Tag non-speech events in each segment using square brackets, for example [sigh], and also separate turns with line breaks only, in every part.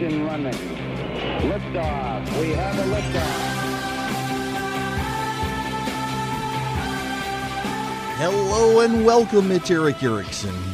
Ignition running. Liftoff. We have a liftoff.
Hello and welcome. It's Erick Erickson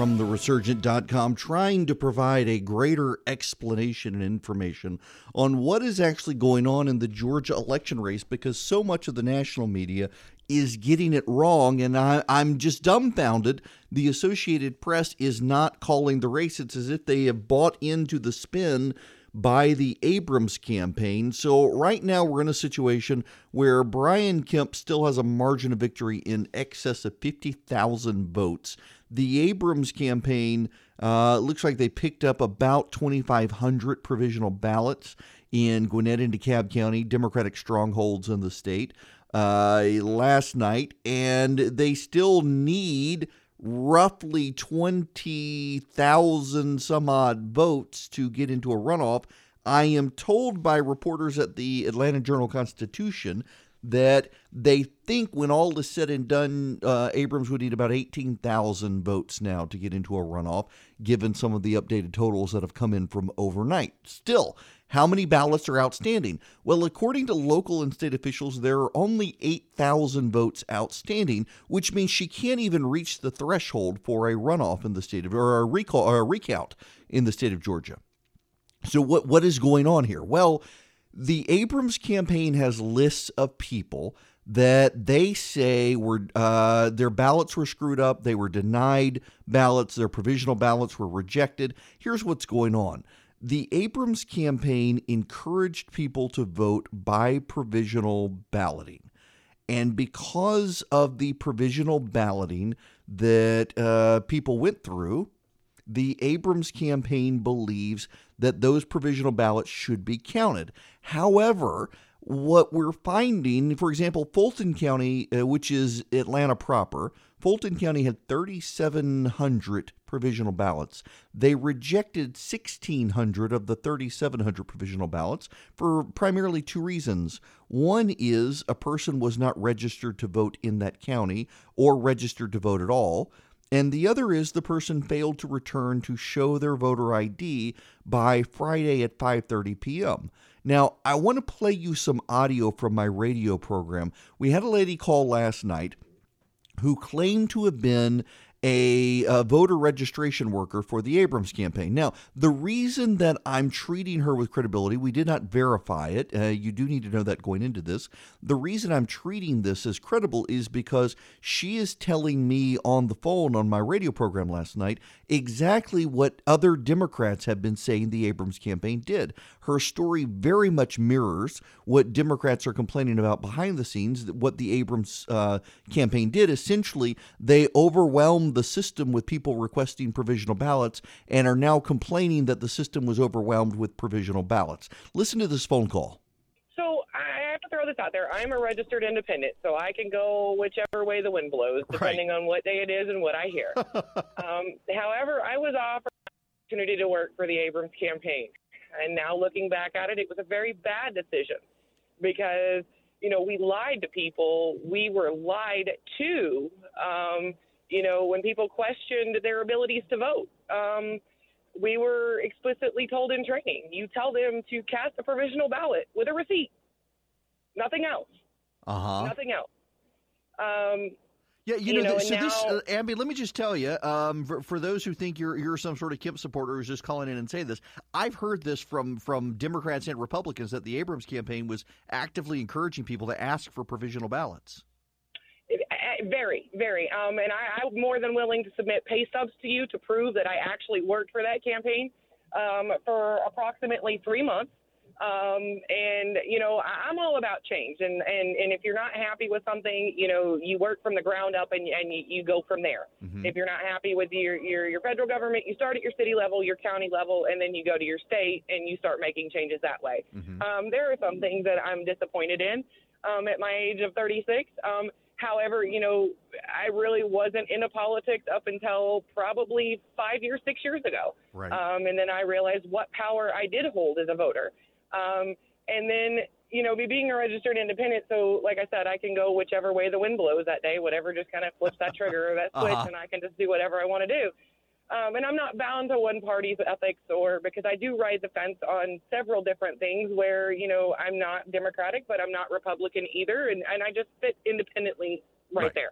from theresurgent.com trying to provide a greater explanation and information on what is actually going on in the Georgia election race because so much of the national media is getting it wrong. And I, am just dumbfounded. The Associated Press is not calling the race. It's as if they have bought into the spin by the Abrams campaign. So, right now, we're in a situation where Brian Kemp still has a margin of victory in excess of 50,000 votes. The Abrams campaign uh, looks like they picked up about 2,500 provisional ballots in Gwinnett and DeKalb County, Democratic strongholds in the state, uh, last night, and they still need roughly 20,000 some odd votes to get into a runoff. I am told by reporters at the Atlanta Journal Constitution that they think when all is said and done, uh, Abrams would need about 18,000 votes now to get into a runoff, given some of the updated totals that have come in from overnight. Still, how many ballots are outstanding? Well, according to local and state officials, there are only 8,000 votes outstanding, which means she can't even reach the threshold for a runoff in the state of, or a recall, or a recount in the state of Georgia. So what what is going on here? Well, the Abrams campaign has lists of people that they say were uh, their ballots were screwed up, they were denied ballots, their provisional ballots were rejected. Here's what's going on. The Abrams campaign encouraged people to vote by provisional balloting. And because of the provisional balloting that uh, people went through, the Abrams campaign believes that those provisional ballots should be counted. However, what we're finding, for example, Fulton County, uh, which is Atlanta proper, Fulton County had 3,700 provisional ballots. They rejected 1,600 of the 3,700 provisional ballots for primarily two reasons. One is a person was not registered to vote in that county or registered to vote at all. And the other is the person failed to return to show their voter ID by Friday at 5:30 p.m. Now, I want to play you some audio from my radio program. We had a lady call last night who claimed to have been a, a, voter registration worker for the Abrams campaign. Now, the reason that I'm treating her with credibility, we did not verify it. Uh, you do need to know that going into this. The reason I'm treating this as credible is because she is telling me on the phone on my radio program last night exactly what other Democrats have been saying the Abrams campaign did. Her story very much mirrors what Democrats are complaining about behind the scenes, what the Abrams uh, campaign did. Essentially, they overwhelmed the system with people requesting provisional ballots and are now complaining that the system was overwhelmed with provisional ballots. Listen to this phone call.
So I have to throw this out there. I'm a registered independent, so I can go whichever way the wind blows, depending right. on what day it is and what I hear. [laughs] um, however, I was offered an opportunity to work for the Abrams campaign. And now looking back at it, it was a very bad decision because, you know, we lied to people. We were lied to. Um, you know, when people questioned their abilities to vote. Um, we were explicitly told in training you tell them to cast a provisional ballot with a receipt, nothing else.
Uh huh.
Nothing else. Um,
yeah, you, you know, know so now, this, uh, Abby, let me just tell you, um, for, for, those who think you're you're some sort of Kemp supporter who's just calling in and say this, I've heard this from from Democrats and Republicans that the Abrams campaign was actively encouraging people to ask for provisional ballots.
Very, very. Um, and I, I'm more than willing to submit pay stubs to you to prove that I actually worked for that campaign um, for approximately three months. Um, and you know, I, I'm all about change. And, and and if you're not happy with something, you know, you work from the ground up and and you, you go from there. Mm-hmm. If you're not happy with your, your your federal government, you start at your city level, your county level, and then you go to your state and you start making changes that way. Mm-hmm. Um, there are some things that I'm disappointed in um, at my age of 36. Um, However, you know, I really wasn't into politics up until probably five years, six years ago.
Right.
Um, and then I realized what power I did hold as a voter. Um, and then, you know, me being a registered independent, so like I said, I can go whichever way the wind blows that day, whatever just kind of flips that trigger or that [laughs] switch, uh-huh. and I can just do whatever I want to do. Um, and I'm not bound to one party's ethics or because I do ride the fence on several different things where, you know, I'm not Democratic, but I'm not Republican either. And, and I just fit independently right,
Right.
there.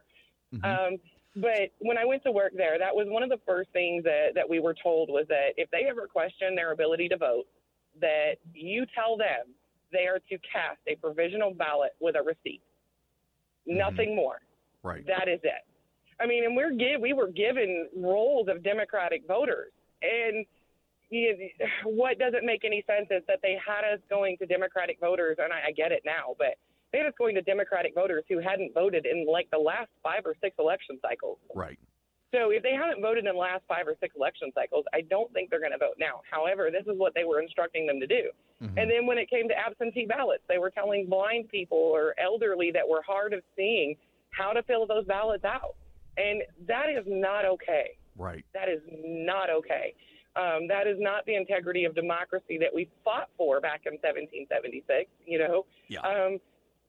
Mhm.
Um, but when I went to work there, that was one of the first things that, that we were told was that if they ever question their ability to vote, that you tell them they are to cast a provisional ballot with a receipt. Mm-hmm. Nothing more.
right.
That is it. I mean, and we're give we were given rolls of Democratic voters, and you what doesn't make any sense is that they had us going to Democratic voters, and I, I get it now, but they had us going to Democratic voters who hadn't voted in like the last five or six election cycles.
Right.
So if they haven't voted in the last five or six election cycles, I don't think they're going to vote now. However, this is what they were instructing them to do.
Mhm.
And then when it came to absentee ballots, they were telling blind people or elderly that were hard of seeing how to fill those ballots out. And that is not okay.
Right.
That is not okay. Um, that is not the integrity of democracy that we fought for back in 1776. You know,
Yeah.
um,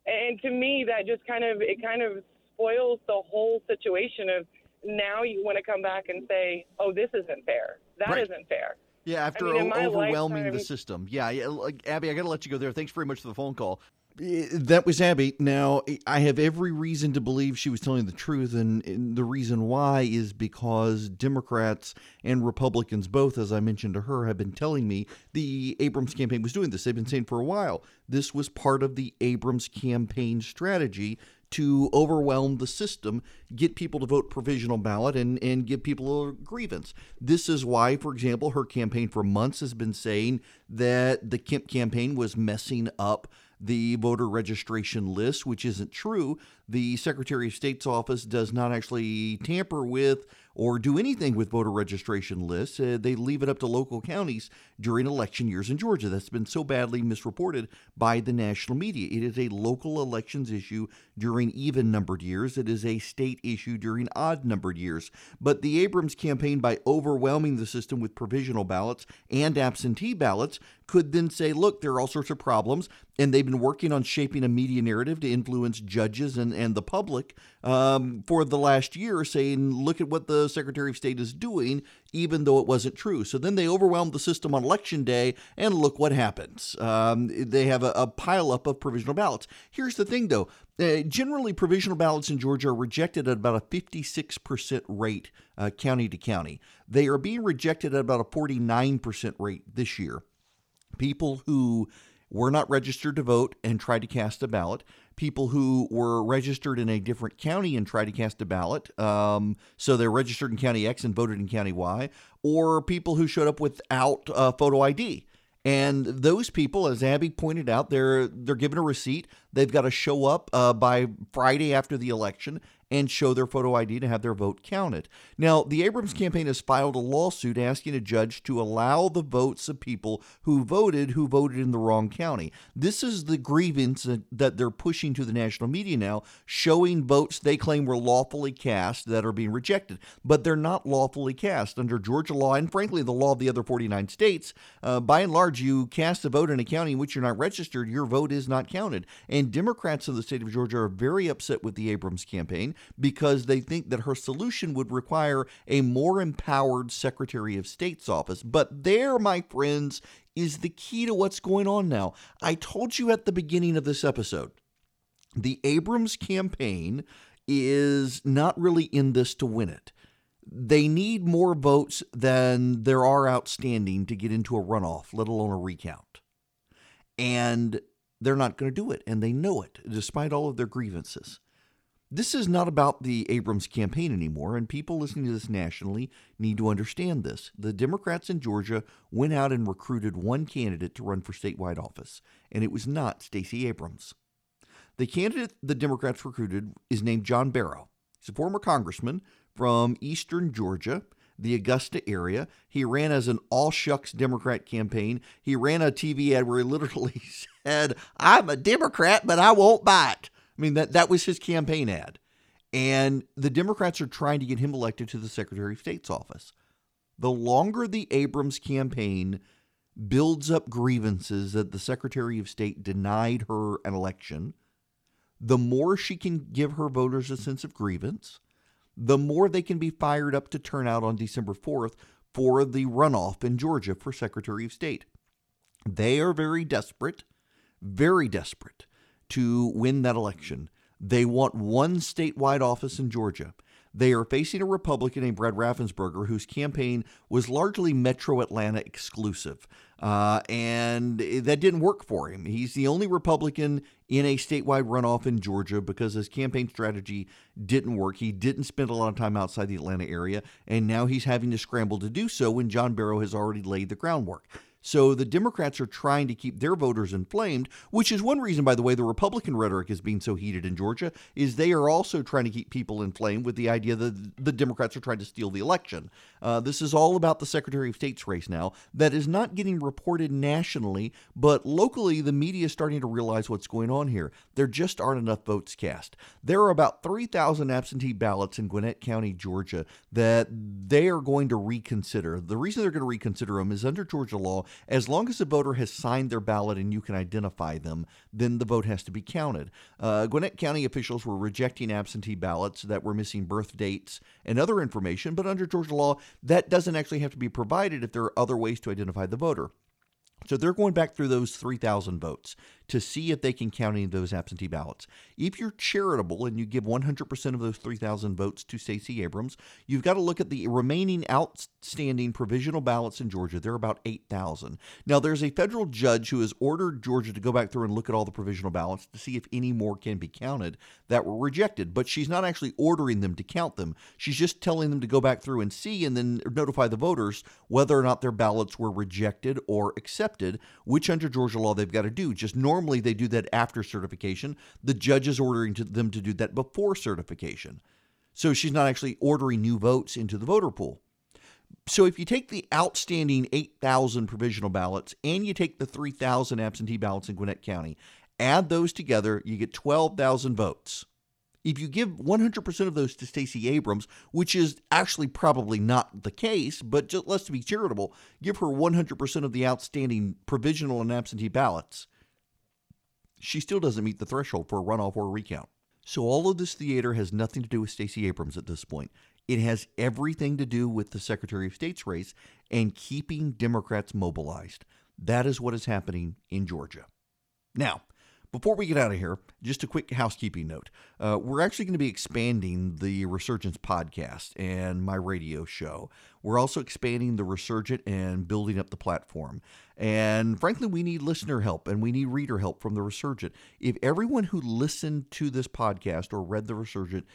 and to me, that just kind of it kind of spoils the whole situation of now you want to come back and say, oh, this isn't fair. That
Right.
not fair.
Yeah, after
mean,
o- overwhelming the system. Yeah, yeah, like, Abby, I got to let you go there. Thanks very much for the phone call. That was Abby. Now, I have every reason to believe she was telling the truth, and, and the reason why is because Democrats and Republicans, both, as I mentioned to her, have been telling me the Abrams campaign was doing this. They've been saying for a while this was part of the Abrams campaign strategy to overwhelm the system, get people to vote provisional ballot, and, and give people a grievance. This is why, for example, her campaign for months has been saying that the Kemp campaign was messing up the voter registration list, which isn't true. The Secretary of State's office does not actually tamper with or do anything with voter registration lists. Uh, they leave it up to local counties during election years in Georgia. That's been so badly misreported by the national media. It is a local elections issue during even numbered years, it is a state issue during odd numbered years. But the Abrams campaign, by overwhelming the system with provisional ballots and absentee ballots, could then say, look, there are all sorts of problems. And they've been working on shaping a media narrative to influence judges and, and the public um, for the last year, saying, look at what the Secretary of State is doing, even though it wasn't true. So then they overwhelmed the system on election day, and look what happens. Um, they have a, a pileup of provisional ballots. Here's the thing, though. Uh, generally, provisional ballots in Georgia are rejected at about a 56% rate uh, county to county. They are being rejected at about a 49% rate this year people who were not registered to vote and tried to cast a ballot, people who were registered in a different county and tried to cast a ballot, um, so they're registered in County X and voted in County Y, or people who showed up without photo ID. And those people, as Abby pointed out, they're they're given a receipt. They've got to show up uh, by Friday after the election and show their photo ID to have their vote counted. Now, the Abrams campaign has filed a lawsuit asking a judge to allow the votes of people who voted who voted in the wrong county. This is the grievance that, they're pushing to the national media now, showing votes they claim were lawfully cast that are being rejected, but they're not lawfully cast under Georgia law and frankly the law of the other 49 states. Uh, by and large, you cast a vote in a county in which you're not registered, your vote is not counted. And Democrats in the state of Georgia are very upset with the Abrams campaign because they think that her solution would require a more empowered Secretary of State's office. But there, my friends, is the key to what's going on now. I told you at the beginning of this episode the Abrams campaign is not really in this to win it. They need more votes than there are outstanding to get into a runoff, let alone a recount. And they're not going to do it, and they know it, despite all of their grievances. This is not about the Abrams campaign anymore, and people listening to this nationally need to understand this. The Democrats in Georgia went out and recruited one candidate to run for statewide office, and it was not Stacey Abrams. The candidate the Democrats recruited is named John Barrow. He's a former congressman from eastern Georgia, the Augusta area. He ran as an all shucks Democrat campaign. He ran a TV ad where he literally [laughs] said, I'm a Democrat, but I won't bite. I mean, that, that was his campaign ad. And the Democrats are trying to get him elected to the Secretary of State's office. The longer the Abrams campaign builds up grievances that the Secretary of State denied her an election, the more she can give her voters a sense of grievance, the more they can be fired up to turn out on December 4th for the runoff in Georgia for Secretary of State. They are very desperate, very desperate to win that election. They want one statewide office in Georgia. They are facing a Republican named Brad Raffensperger, whose campaign was largely Metro Atlanta exclusive. Uh, and that didn't work for him. He's the only Republican in a statewide runoff in Georgia because his campaign strategy didn't work. He didn't spend a lot of time outside the Atlanta area, and now he's having to scramble to do so when John Barrow has already laid the groundwork. So the Democrats are trying to keep their voters inflamed, which is one reason, by the way, the Republican rhetoric is being so heated in Georgia, is they are also trying to keep people inflamed with the idea that the Democrats are trying to steal the election. Uh, this is all about the Secretary of State's race now that is not getting reported nationally, but locally the media is starting to realize what's going on here. There just aren't enough votes cast. There are about 3,000 absentee ballots in Gwinnett County, Georgia, that they are going to reconsider. The reason they're going to reconsider them is under Georgia law, as long as a voter has signed their ballot and you can identify them, then the vote has to be counted. Uh, Gwinnett County officials were rejecting absentee ballots that were missing birth dates and other information, but under Georgia law, that doesn't actually have to be provided if there are other ways to identify the voter. So they're going back through those 3,000 votes to see if they can count any of those absentee ballots. If you're charitable and you give 100% of those 3,000 votes to Stacey Abrams, you've got to look at the remaining outstanding provisional ballots in Georgia. There are about 8,000. Now, there's a federal judge who has ordered Georgia to go back through and look at all the provisional ballots to see if any more can be counted that were rejected, but she's not actually ordering them to count them. She's just telling them to go back through and see and then notify the voters whether or not their ballots were rejected or accepted, which under Georgia law they've got to do. Just normally Normally, they do that after certification. The judge is ordering to them to do that before certification. So she's not actually ordering new votes into the voter pool. So if you take the outstanding 8,000 provisional ballots and you take the 3,000 absentee ballots in Gwinnett County, add those together, you get 12,000 votes. If you give 100% of those to Stacey Abrams, which is actually probably not the case, but just let's be charitable, give her 100% of the outstanding provisional and absentee ballots, she still doesn't meet the threshold for a runoff or a recount. So all of this theater has nothing to do with Stacey Abrams at this point. It has everything to do with the Secretary of State's race and keeping Democrats mobilized. That is what is happening in Georgia. Now, before we get out of here, just a quick housekeeping note. Uh, we're actually going to be expanding the Resurgence podcast and my radio show. We're also expanding the Resurgent and building up the platform. And frankly, we need listener help and we need reader help from the Resurgent. If everyone who listened to this podcast or read the Resurgent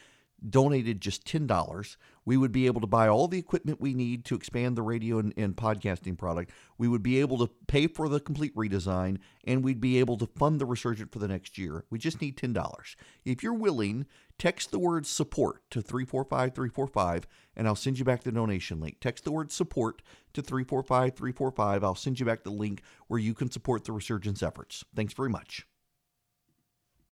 donated just $10, we would be able to buy all the equipment we need to expand the radio and, and, podcasting product. We would be able to pay for the complete redesign, and we'd be able to fund the Resurgent for the next year. We just need $10. If you're willing, text the word support to 345 345, and I'll send you back the donation link. Text the word support to 345 345. I'll send you back the link where you can support the Resurgent's efforts. Thanks very much.